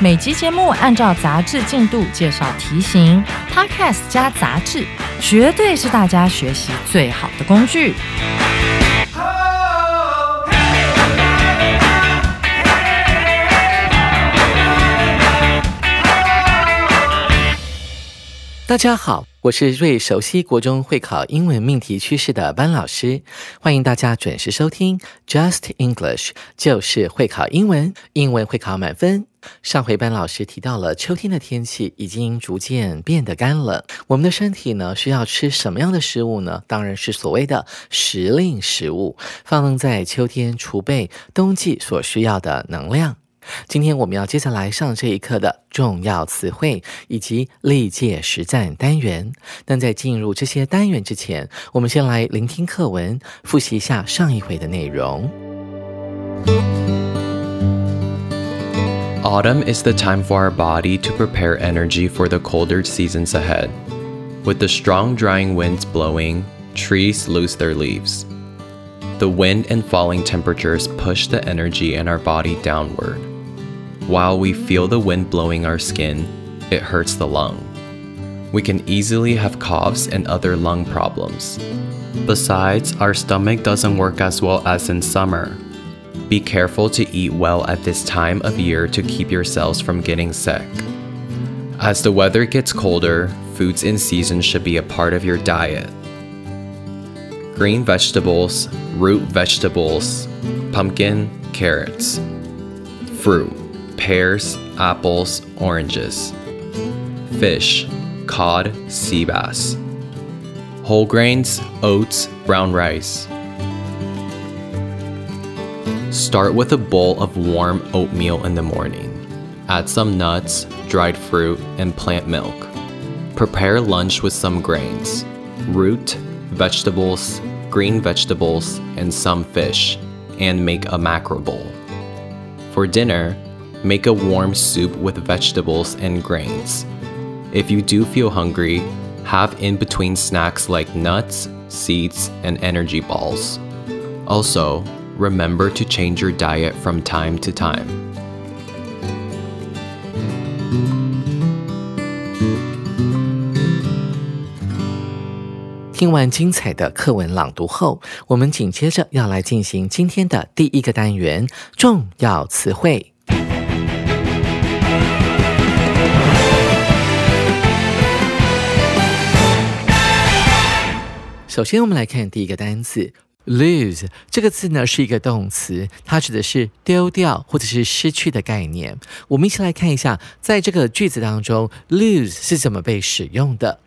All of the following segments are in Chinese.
每集节目按照杂志进度介绍题型，Podcast 加杂志，绝对是大家学习最好的工具。大家好，我是最熟悉国中会考英文命题趋势的班老师，欢迎大家准时收听 Just English，就是会考英文，英文会考满分。上回班老师提到了秋天的天气已经逐渐变得干冷，我们的身体呢需要吃什么样的食物呢？当然是所谓的时令食物，放在秋天储备冬季所需要的能量。今天我们要接下来上这一课的重要词汇以及历届实战单元。但在进入这些单元之前，我们先来聆听课文，复习一下上一回的内容。Autumn is the time for our body to prepare energy for the colder seasons ahead. With the strong drying winds blowing, trees lose their leaves. The wind and falling temperatures push the energy in our body downward. While we feel the wind blowing our skin, it hurts the lung. We can easily have coughs and other lung problems. Besides, our stomach doesn't work as well as in summer. Be careful to eat well at this time of year to keep yourselves from getting sick. As the weather gets colder, foods in season should be a part of your diet. Green vegetables, root vegetables, pumpkin, carrots. Fruit pears, apples, oranges. Fish, cod, sea bass. Whole grains, oats, brown rice. Start with a bowl of warm oatmeal in the morning. Add some nuts, dried fruit, and plant milk. Prepare lunch with some grains, root, vegetables, green vegetables, and some fish, and make a macro bowl. For dinner, Make a warm soup with vegetables and grains. If you do feel hungry, have in between snacks like nuts, seeds, and energy balls. Also, remember to change your diet from time to time. 首先，我们来看第一个单词 lose 这个字呢是一个动词，它指的是丢掉或者是失去的概念。我们一起来看一下，在这个句子当中，lose 是怎么被使用的。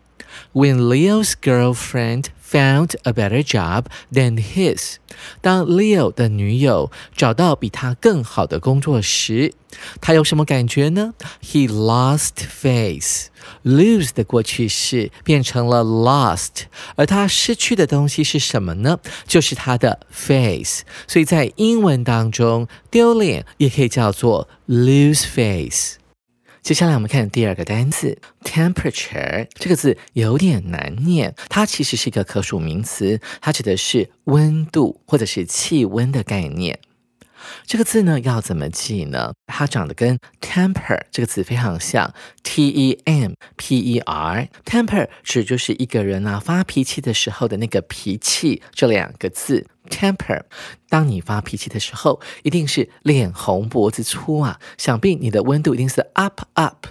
When Leo's girlfriend found a better job than his，当 Leo 的女友找到比他更好的工作时，他有什么感觉呢？He lost face。lose 的过去式变成了 lost，而他失去的东西是什么呢？就是他的 face。所以在英文当中，丢脸也可以叫做 lose face。接下来我们看第二个单词，temperature 这个字有点难念，它其实是一个可数名词，它指的是温度或者是气温的概念。这个字呢要怎么记呢？它长得跟 temper 这个词非常像，t e m p e r。temper 指就是一个人啊发脾气的时候的那个脾气，这两个字 temper。当你发脾气的时候，一定是脸红脖子粗啊，想必你的温度一定是 up up。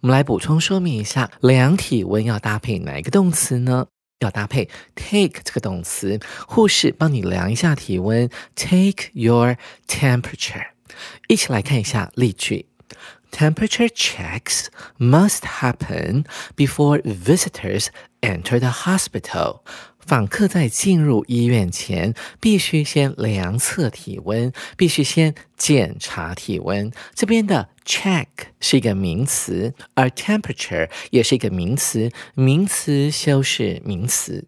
我们来补充说明一下，量体温要搭配哪一个动词呢？要搭配 take 这个动词，护士帮你量一下体温，take your temperature。一起来看一下例句：Temperature checks must happen before visitors enter the hospital。 访客在进入医院前，必须先量测体温，必须先检查体温。这边的 check 是一个名词，而 temperature 也是一个名词，名词修饰名词。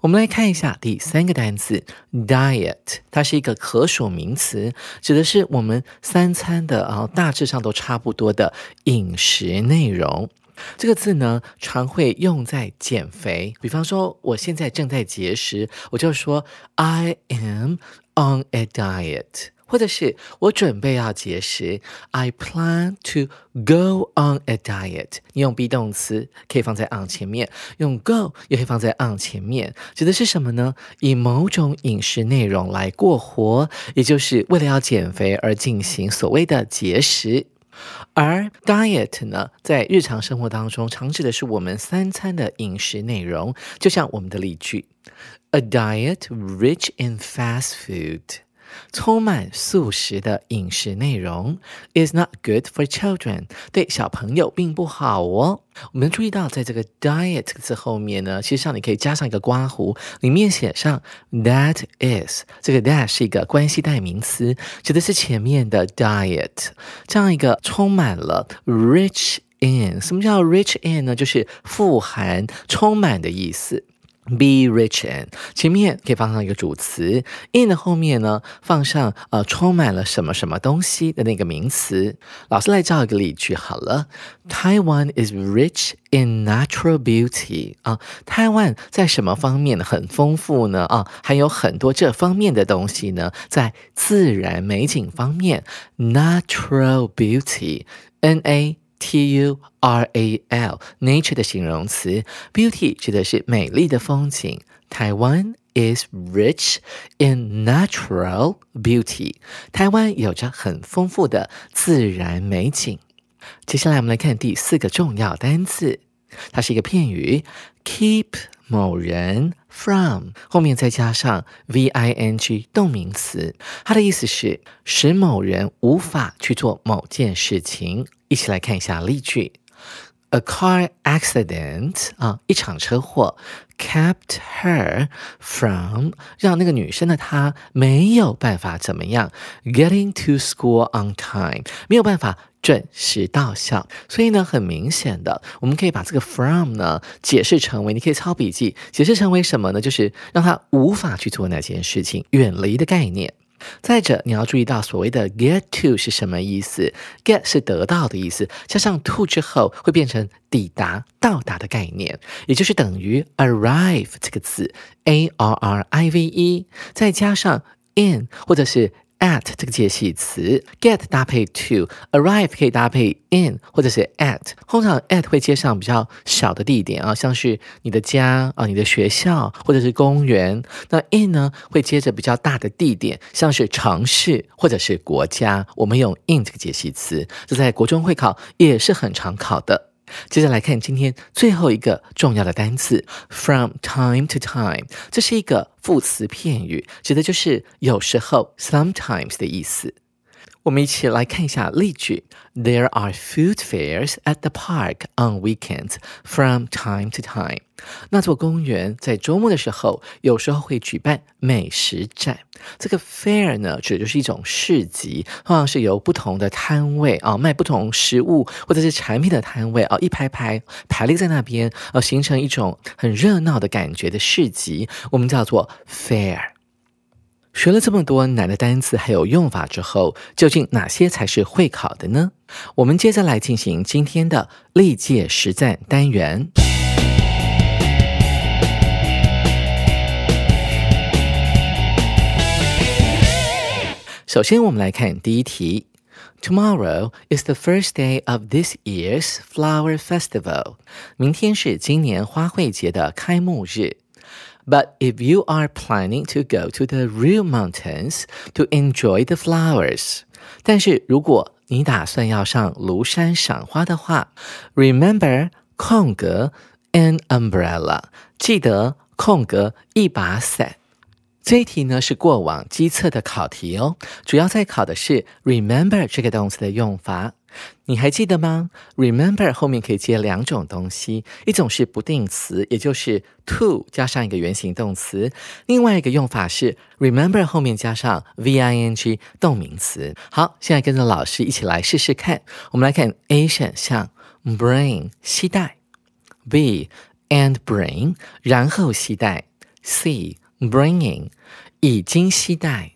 我们来看一下第三个单词 diet，它是一个可数名词，指的是我们三餐的啊大致上都差不多的饮食内容。这个字呢，常会用在减肥，比方说我现在正在节食，我就说 I am on a diet。或者是我准备要节食，I plan to go on a diet。你用 be 动词可以放在 on 前面，用 go 也可以放在 on 前面，指的是什么呢？以某种饮食内容来过活，也就是为了要减肥而进行所谓的节食。而 diet 呢，在日常生活当中，常指的是我们三餐的饮食内容，就像我们的例句：A diet rich in fast food。充满素食的饮食内容 is not good for children，对小朋友并不好哦。我们注意到，在这个 diet 这个字后面呢，其实上你可以加上一个刮胡，里面写上 that is，这个 that 是一个关系代名词，指的是前面的 diet，这样一个充满了 rich in。什么叫 rich in 呢？就是富含、充满的意思。Be rich in 前面可以放上一个主词，in 的后面呢放上呃充满了什么什么东西的那个名词。老师来造一个例句好了，Taiwan is rich in natural beauty 啊，台湾在什么方面很丰富呢？啊，还有很多这方面的东西呢，在自然美景方面，natural beauty，N A。T U R A L，nature 的形容词，beauty 指的是美丽的风景。台湾 is rich in natural beauty，台湾有着很丰富的自然美景。接下来我们来看第四个重要单词，它是一个片语，keep 某人 from 后面再加上 v i n g 动名词，它的意思是使某人无法去做某件事情。一起来看一下例句：A car accident 啊，一场车祸，kept her from 让那个女生的她没有办法怎么样，getting to school on time 没有办法准时到校。所以呢，很明显的，我们可以把这个 from 呢解释成为，你可以抄笔记，解释成为什么呢？就是让他无法去做那件事情，远离的概念。再者，你要注意到所谓的 get to 是什么意思？get 是得到的意思，加上 to 之后会变成抵达、到达的概念，也就是等于 arrive 这个字，a r r i v e，再加上 in 或者是。At 这个介系词，get 搭配 to，arrive 可以搭配 in 或者是 at，通常 at 会接上比较小的地点啊，像是你的家啊、你的学校或者是公园。那 in 呢会接着比较大的地点，像是城市或者是国家。我们用 in 这个介系词，这在国中会考也是很常考的。接下来看今天最后一个重要的单词，from time to time，这是一个副词片语，指的就是有时候 sometimes 的意思。我们一起来看一下例句：There are food fairs at the park on weekends from time to time。那座公园在周末的时候，有时候会举办美食展。这个 fair 呢，指的就是一种市集，通常是由不同的摊位啊，卖不同食物或者是产品的摊位啊，一排排排列在那边，呃，形成一种很热闹的感觉的市集，我们叫做 fair。学了这么多难的单词还有用法之后，究竟哪些才是会考的呢？我们接着来进行今天的历届实战单元。首先，我们来看第一题。Tomorrow is the first day of this year's flower festival。明天是今年花卉节的开幕日。But if you are planning to go to the real mountains to enjoy the flowers，但是如果你打算要上庐山赏花的话，remember 空格 an umbrella，记得空格一把伞。这一题呢是过往机测的考题哦，主要在考的是 remember 这个动词的用法。 你还记得吗？Remember 后面可以接两种东西，一种是不定词，也就是 to 加上一个原形动词；另外一个用法是 remember 后面加上 v-i-n-g 动名词。好，现在跟着老师一起来试试看。我们来看 A 选项，bring 带；B and bring 然后携带；C bringing 已经携带。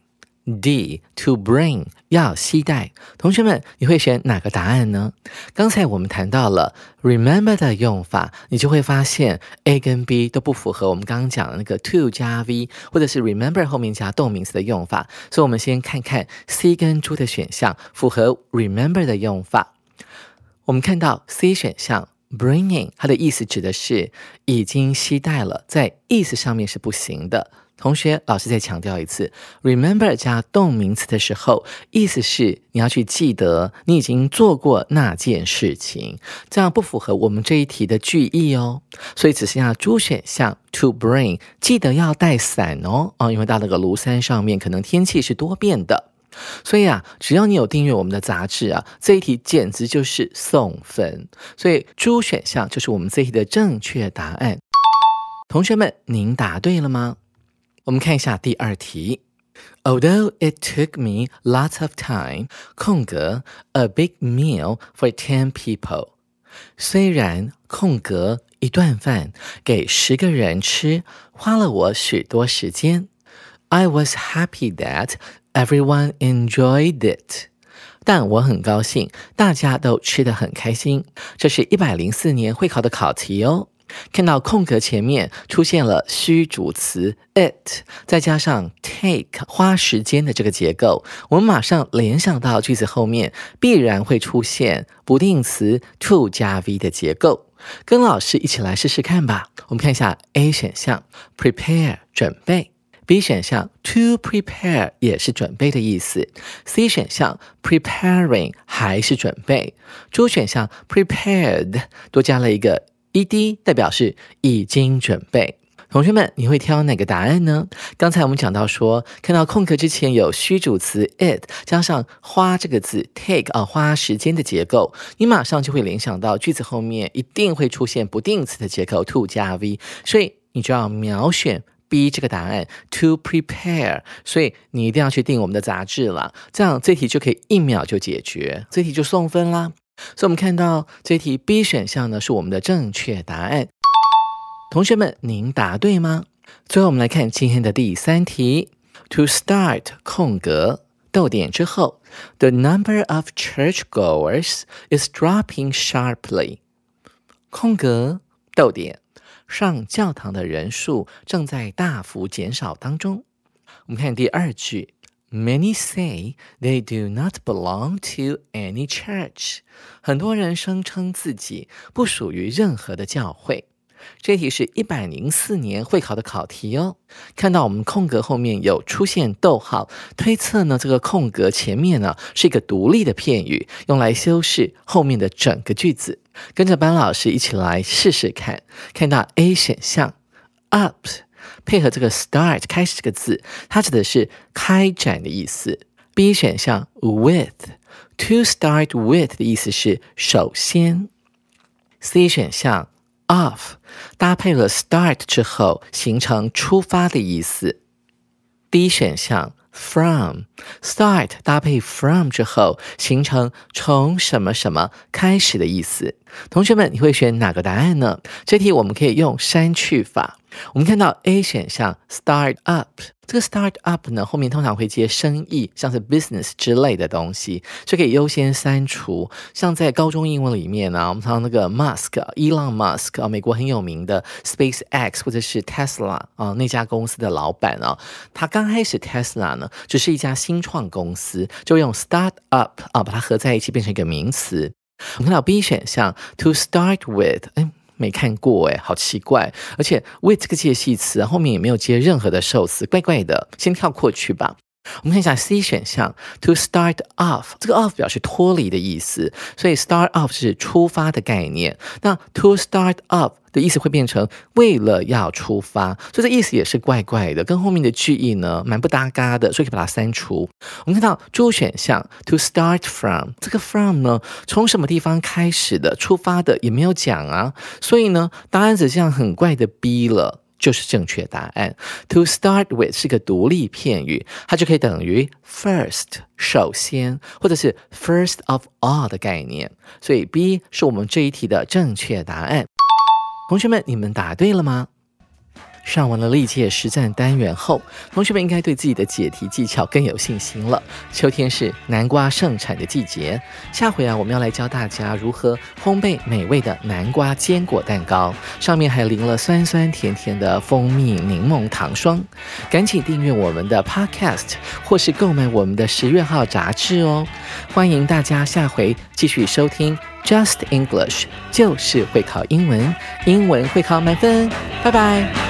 D to bring 要携带，同学们，你会选哪个答案呢？刚才我们谈到了 remember 的用法，你就会发现 A 跟 B 都不符合我们刚刚讲的那个 to 加 V 或者是 remember 后面加动名词的用法。所以，我们先看看 C 跟 D 的选项符合 remember 的用法。我们看到 C 选项 bringing，它的意思指的是已经携带了，在意思上面是不行的。同学，老师再强调一次，remember 加动名词的时候，意思是你要去记得你已经做过那件事情，这样不符合我们这一题的句意哦。所以只剩下猪选项 to bring，记得要带伞哦。啊，因为到那个庐山上面，可能天气是多变的，所以啊，只要你有订阅我们的杂志啊，这一题简直就是送分。所以猪选项就是我们这一题的正确答案。同学们，您答对了吗？我们看一下第二题。Although it took me lots of time，空格 a big meal for ten people。虽然空格一顿饭给十个人吃，花了我许多时间。I was happy that everyone enjoyed it。但我很高兴，大家都吃得很开心。这是一百零四年会考的考题哦。 看到空格前面出现了虚主词 it，再加上 take 花时间的这个结构，我们马上联想到句子后面必然会出现不定词 to 加 v 的结构。跟老师一起来试试看吧。我们看一下 A 选项 prepare 准备，B 选项 to prepare 也是准备的意思，C 选项 preparing 还是准备，D 选项 prepared 多加了一个。E D 代表是已经准备，同学们，你会挑哪个答案呢？刚才我们讲到说，看到空格之前有虚主词 it 加上花这个字 take 啊，花时间的结构，你马上就会联想到句子后面一定会出现不定词的结构 to 加 v，所以你就要秒选 B 这个答案 to prepare，所以你一定要去订我们的杂志了，这样这题就可以一秒就解决，这题就送分啦。所以，我们看到这题 B 选项呢是我们的正确答案。同学们，您答对吗？最后，我们来看今天的第三题。To start 空格逗点之后，the number of churchgoers is dropping sharply。空格逗点上教堂的人数正在大幅减少当中。我们看第二句。Many say they do not belong to any church。很多人声称自己不属于任何的教会。这题是一百零四年会考的考题哦。看到我们空格后面有出现逗号，推测呢这个空格前面呢是一个独立的片语，用来修饰后面的整个句子。跟着班老师一起来试试看。看到 A 选项，up。配合这个 start 开始这个字，它指的是开展的意思。B 选项 with to start with 的意思是首先。C 选项 of 搭配了 start 之后形成出发的意思。D 选项 from start 搭配 from 之后形成从什么什么开始的意思。同学们，你会选哪个答案呢？这题我们可以用删去法。我们看到 A 选项 start up，这个 start up 呢后面通常会接生意，像是 business 之类的东西，就可以优先删除。像在高中英文里面呢，我们常那个 Musk，Elon Musk 啊，美国很有名的 SpaceX 或者是 Tesla 啊那家公司的老板啊，他刚开始 Tesla 呢只是一家新创公司，就用 start up 啊把它合在一起变成一个名词。我们看到 B 选项 to start with，哎。没看过哎，好奇怪！而且 with 这个介系词后面也没有接任何的受词，怪怪的。先跳过去吧。我们看一下 C 选项，to start off，这个 off 表示脱离的意思，所以 start off 是出发的概念。那 to start off 的意思会变成为了要出发，所以这意思也是怪怪的，跟后面的句意呢蛮不搭嘎的，所以可以把它删除。我们看到 D 选项 to start from 这个 from 呢，从什么地方开始的，出发的也没有讲啊，所以呢，答案指向很怪的 B 了。就是正确答案。To start with 是个独立片语，它就可以等于 first 首先，或者是 first of all 的概念。所以 B 是我们这一题的正确答案。同学们，你们答对了吗？上完了历届实战单元后，同学们应该对自己的解题技巧更有信心了。秋天是南瓜盛产的季节，下回啊，我们要来教大家如何烘焙美味的南瓜坚果蛋糕，上面还淋了酸酸甜甜的蜂蜜柠檬糖霜。赶紧订阅我们的 Podcast，或是购买我们的十月号杂志哦。欢迎大家下回继续收听 Just English，就是会考英文，英文会考满分。拜拜。